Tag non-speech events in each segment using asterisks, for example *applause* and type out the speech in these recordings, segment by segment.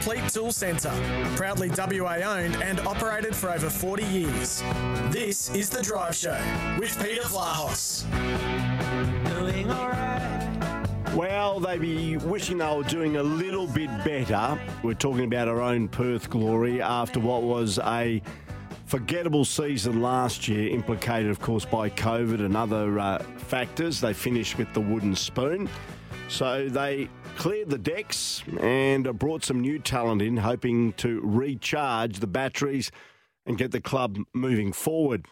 Complete tool centre. Proudly WA owned and operated for over 40 years. This is The Drive Show with Peter Vlahos. Doing alright. Well, they be wishing they were doing a little bit better. We're talking about our own Perth glory after what was a forgettable season last year, implicated, of course, by COVID and other uh, factors. They finished with the wooden spoon. So they cleared the decks and brought some new talent in, hoping to recharge the batteries and get the club moving forward.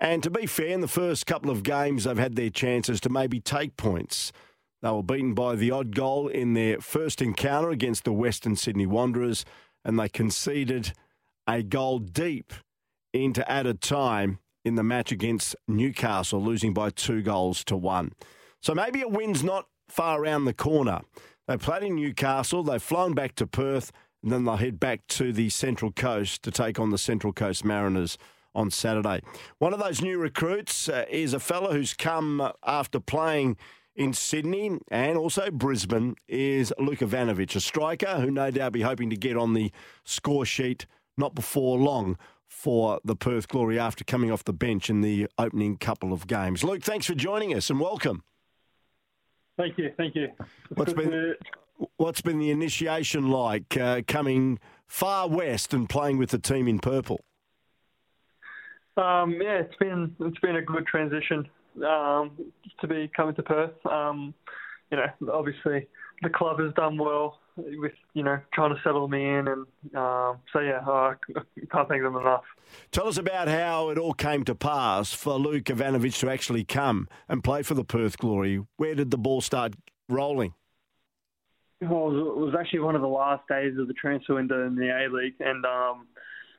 And to be fair, in the first couple of games, they've had their chances to maybe take points. They were beaten by the odd goal in their first encounter against the Western Sydney Wanderers, and they conceded a goal deep into added time in the match against Newcastle, losing by two goals to one. So maybe a win's not far around the corner. They played in Newcastle, they've flown back to Perth, and then they'll head back to the Central Coast to take on the Central Coast Mariners on Saturday. One of those new recruits uh, is a fellow who's come after playing in Sydney and also Brisbane is Luke Ivanovic, a striker who no doubt be hoping to get on the score sheet not before long for the Perth Glory after coming off the bench in the opening couple of games. Luke, thanks for joining us and welcome. Thank you, thank you. What's been what's been the initiation like uh, coming far west and playing with the team in purple? Um, yeah, it's been it's been a good transition um, to be coming to Perth. Um, you know, obviously the club has done well with you know trying to settle me in, and um, so yeah, I can't thank them enough. Tell us about how it all came to pass for Luke Ivanovic to actually come and play for the Perth Glory. Where did the ball start rolling? Well, it was actually one of the last days of the transfer window in the A League, and um,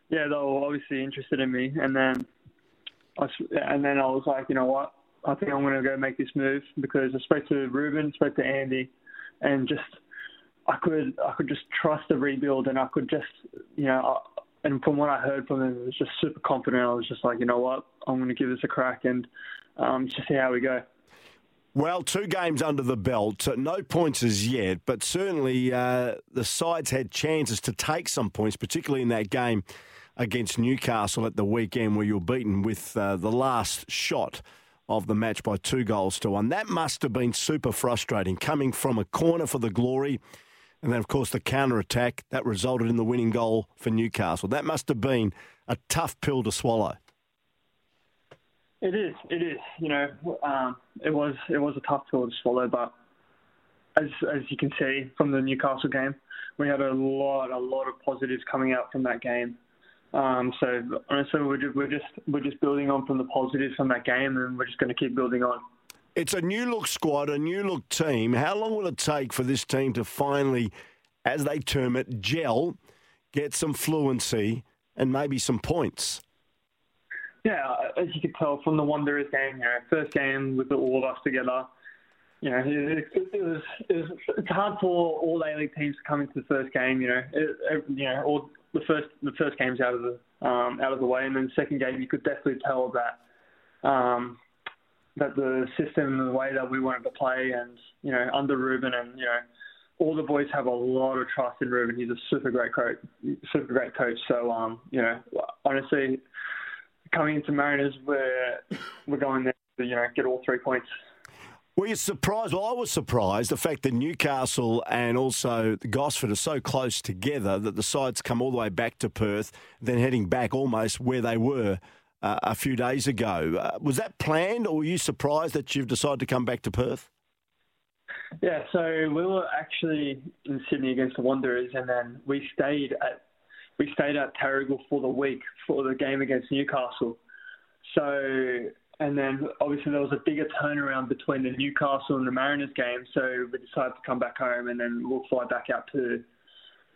yeah, they were obviously interested in me, and then I, and then I was like, you know what, I think I'm going to go make this move because I spoke to Ruben, spoke to Andy, and just I could I could just trust the rebuild, and I could just you know. And from what I heard from them, it was just super confident. I was just like, you know what, I'm going to give this a crack and um, just see how we go. Well, two games under the belt, no points as yet, but certainly uh, the sides had chances to take some points, particularly in that game against Newcastle at the weekend where you were beaten with uh, the last shot of the match by two goals to one. That must have been super frustrating coming from a corner for the glory and then, of course, the counter attack that resulted in the winning goal for Newcastle. That must have been a tough pill to swallow. It is. It is. You know, um, it was. It was a tough pill to swallow, but as as you can see from the Newcastle game, we had a lot, a lot of positives coming out from that game. Um, so honestly, we're just, we're just we're just building on from the positives from that game, and we're just going to keep building on. It's a new look squad, a new look team. How long will it take for this team to finally, as they term it, gel, get some fluency, and maybe some points? Yeah, as you could tell from the Wanderers game, you know, first game with all of us together, you know, it, it, was, it was it's hard for all A League teams to come into the first game. You know, it, you know, all the first the first game's out of the um, out of the way, and then the second game you could definitely tell that um, that the system and the way that we wanted to play, and you know, under Ruben and you know, all the boys have a lot of trust in Ruben. He's a super great coach, super great coach. So um, you know, honestly, coming into Mariners, we're we're going there to you know get all three points. Were you surprised? Well, I was surprised the fact that Newcastle and also Gosford are so close together that the sides come all the way back to Perth, then heading back almost where they were uh, a few days ago. Uh, was that planned, or were you surprised that you've decided to come back to Perth? Yeah, so we were actually in Sydney against the Wanderers, and then we stayed at we stayed at Terrigal for the week for the game against Newcastle. So and then obviously there was a bigger turnaround between the Newcastle and the Mariners game, so we decided to come back home, and then we'll fly back out to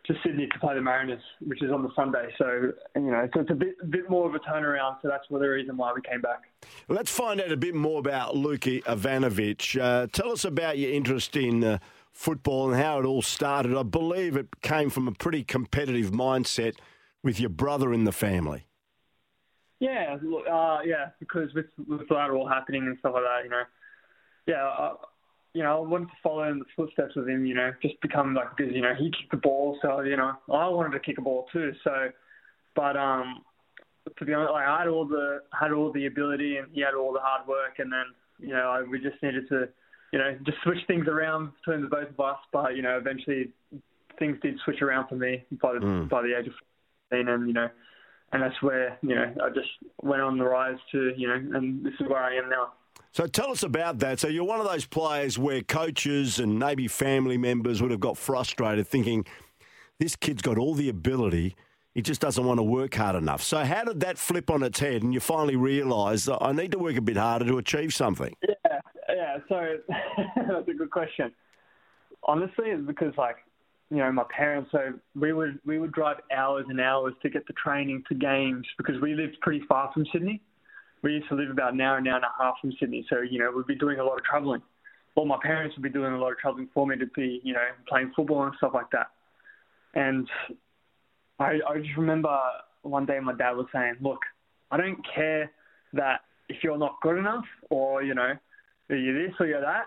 to Sydney to play the Mariners, which is on the Sunday. So you know, so it's a bit bit more of a turnaround. So that's the reason why we came back. Let's find out a bit more about Luka Ivanovic. Uh, tell us about your interest in. Uh, football and how it all started. I believe it came from a pretty competitive mindset with your brother in the family. Yeah, uh, yeah, because with with that all happening and stuff like that, you know, yeah, uh, you know, I wanted to follow in the footsteps of him, you know, just become like because you know he kicked the ball, so you know I wanted to kick a ball too. So, but um, to be honest, like I had all the had all the ability and he had all the hard work, and then you know I, we just needed to, you know, just switch things around between the both of us. But you know, eventually things did switch around for me by the mm. by the age of 14, and you know and that's where you know I just went on the rise to you know, and this is where I am now. So tell us about that. So you're one of those players where coaches and maybe family members would have got frustrated, thinking this kid's got all the ability. He just doesn't want to work hard enough. So, how did that flip on its head and you finally realise I need to work a bit harder to achieve something? Yeah, yeah. So, *laughs* that's a good question. Honestly, it's because, like, you know, my parents, so we would we would drive hours and hours to get the training to games because we lived pretty far from Sydney. We used to live about an hour, an hour and a half from Sydney, so you know we'd be doing a lot of travelling. Well, my parents would be doing a lot of travelling for me to be, you know, playing football and stuff like that. And I, I just remember one day my dad was saying, "Look, I don't care that if you're not good enough, or you know, you're this or you're that.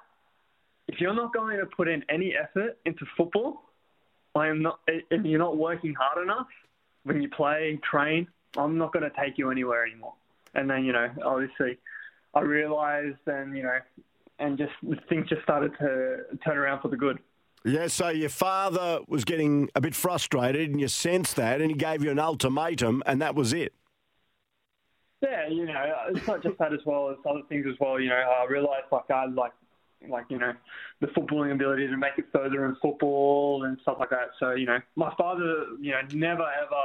If you're not going to put in any effort into football, I am not, if you're not working hard enough when you play, train, I'm not going to take you anywhere anymore. And then, you know, obviously I realised and, you know, and just things just started to turn around for the good. Yeah, so your father was getting a bit frustrated and you sensed that and he gave you an ultimatum and that was it. Yeah, you know, it's not just that as well as other things as well. You know, I realised like I like like you know the footballing ability to make it further in football and stuff like that. So you know, my father, you know, never ever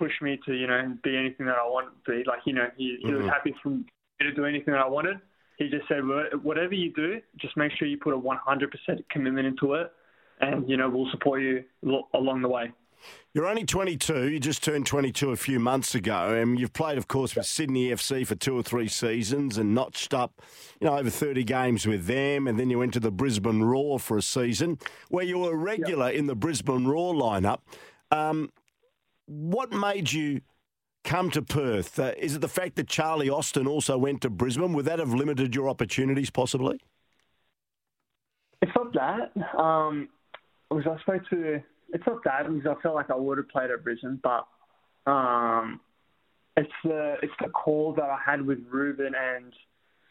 pushed me to you know be anything that I wanted to be. Like you know, he, he was mm-hmm. happy for me to do anything that I wanted. He just said, whatever you do, just make sure you put a 100% commitment into it, and you know we'll support you along the way. You're only 22. You just turned 22 a few months ago, and you've played, of course, with Sydney FC for two or three seasons, and notched up, you know, over 30 games with them. And then you went to the Brisbane Roar for a season, where you were a regular yep. in the Brisbane Roar lineup. Um, what made you come to Perth? Uh, is it the fact that Charlie Austin also went to Brisbane? Would that have limited your opportunities, possibly? It's not that. Um, was I to it's not that because I felt like I would have played at Brisbane, but um, it's the it's the call that I had with Ruben and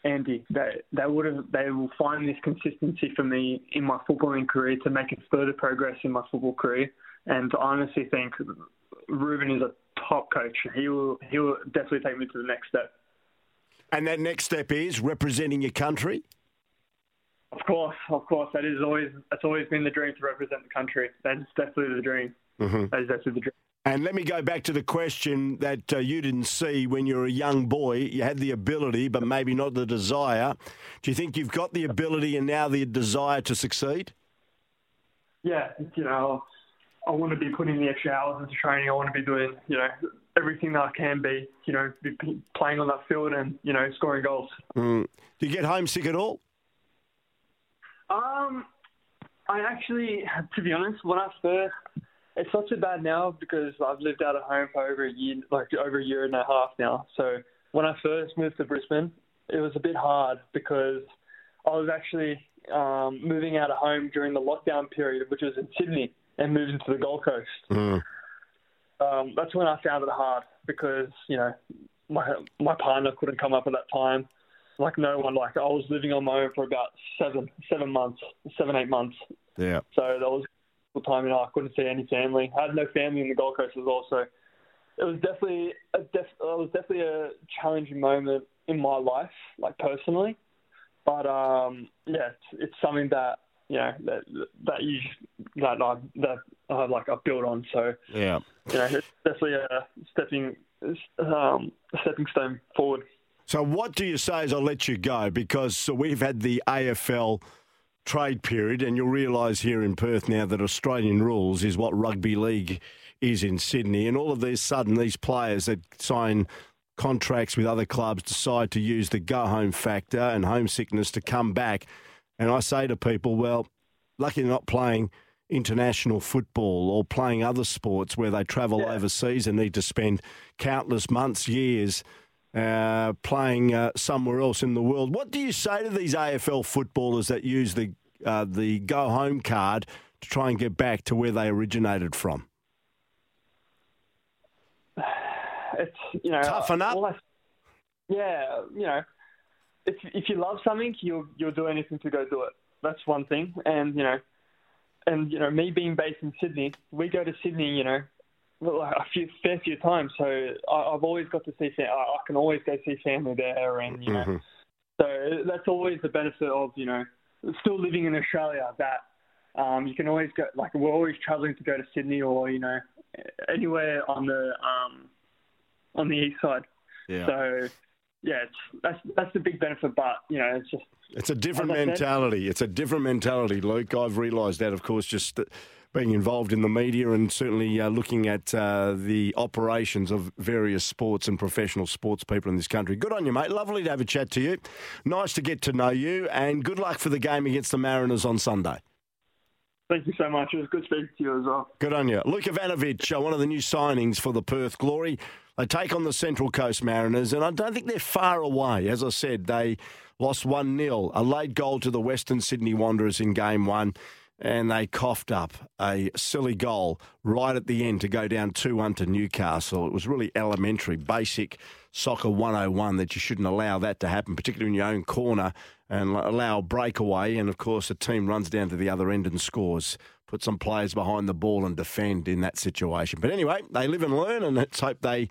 Andy. They they would have they will find this consistency for me in my footballing career to make it further progress in my football career. And I honestly think Ruben is a top coach. He will he will definitely take me to the next step. And that next step is representing your country. Of course, of course. That is always that's always been the dream to represent the country. That is definitely the dream. Mm-hmm. That is definitely the dream. And let me go back to the question that uh, you didn't see when you were a young boy. You had the ability, but maybe not the desire. Do you think you've got the ability and now the desire to succeed? Yeah, you know, I want to be putting the extra hours into training. I want to be doing, you know, everything that I can be, you know, be playing on that field and, you know, scoring goals. Mm. Do you get homesick at all? Um, I actually, to be honest, when I first, it's not too bad now because I've lived out of home for over a year, like over a year and a half now. So when I first moved to Brisbane, it was a bit hard because I was actually um, moving out of home during the lockdown period, which was in Sydney, and moving into the Gold Coast. Mm. Um, that's when I found it hard because you know my my partner couldn't come up at that time like no one. Like I was living on my own for about seven, seven months, seven, eight months. Yeah. So that was the time, and I couldn't see any family. I had no family in the Gold Coast as well, so it was definitely a def- it was definitely a challenging moment in my life, like personally. But um, yeah, it's, it's something that you know that that you that I that I like I built on. So yeah, you know, it's definitely a stepping um, stepping stone forward. So, what do you say as I let you go? Because we've had the AFL trade period, and you'll realise here in Perth now that Australian rules is what rugby league is in Sydney. And all of these sudden, these players that sign contracts with other clubs decide to use the go home factor and homesickness to come back. And I say to people, well, lucky they're not playing international football or playing other sports where they travel Yeah. overseas and need to spend countless months, years uh, playing uh, somewhere else in the world. What do you say to these AFL footballers that use the uh, the go home card to try and get back to where they originated from? *sighs* it's you know Toughen up. I- yeah, you know, if if you love something, you'll you'll do anything to go do it. That's one thing, and you know, and you know, me being based in Sydney, we go to Sydney, you know, well, a few fair few times. So I, I've always got to see. I I can always go see family there, and you know, Mhm. so that's always the benefit of you know still living in Australia. That um, you can always go like we're always traveling to go to Sydney or you know anywhere on the um, on the east side. Yeah. So yeah, it's, that's that's the big benefit. But you know, it's just It's a different I said- mentality. It's a different mentality, Luke. I've realised that, of course, just being involved in the media and certainly uh, looking at uh, the operations of various sports and professional sports people in this country. Good on you, mate. Lovely to have a chat to you. Nice to get to know you, and good luck for the game against the Mariners on Sunday. Thank you so much. It was good speaking to you as well. Good on you. Luke Ivanovic, uh, one of the new signings for the Perth Glory. They take on the Central Coast Mariners, and I don't think they're far away. As I said, they lost 1 0, a late goal to the Western Sydney Wanderers in game one, and they coughed up a silly goal right at the end to go down 2 1 to Newcastle. It was really elementary, basic soccer 101 that you shouldn't allow that to happen, particularly in your own corner, and allow a breakaway. And of course, the team runs down to the other end and scores put some players behind the ball and defend in that situation. But anyway, they live and learn, and let's hope they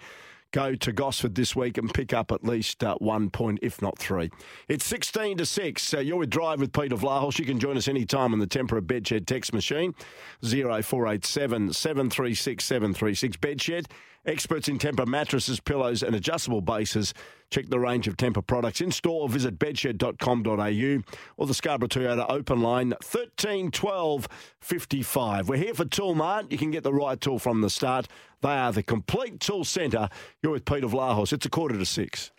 go to Gosford this week and pick up at least uh, one point, if not three. It's 16 to 6. Uh, you're with Drive with Peter Vlahos. You can join us anytime on the Tempur Bedshed text machine, 0487 736 736. Bedshed, experts in Tempur mattresses, pillows, and adjustable bases. Check the range of Tempur products in store or visit bedshed.com.au or the Scarborough Toyota open line 13 12 55. We're here for Tool Mart. You can get the right tool from the start. They are the complete tool centre. You're with Peter Vlahos. It's a quarter to six.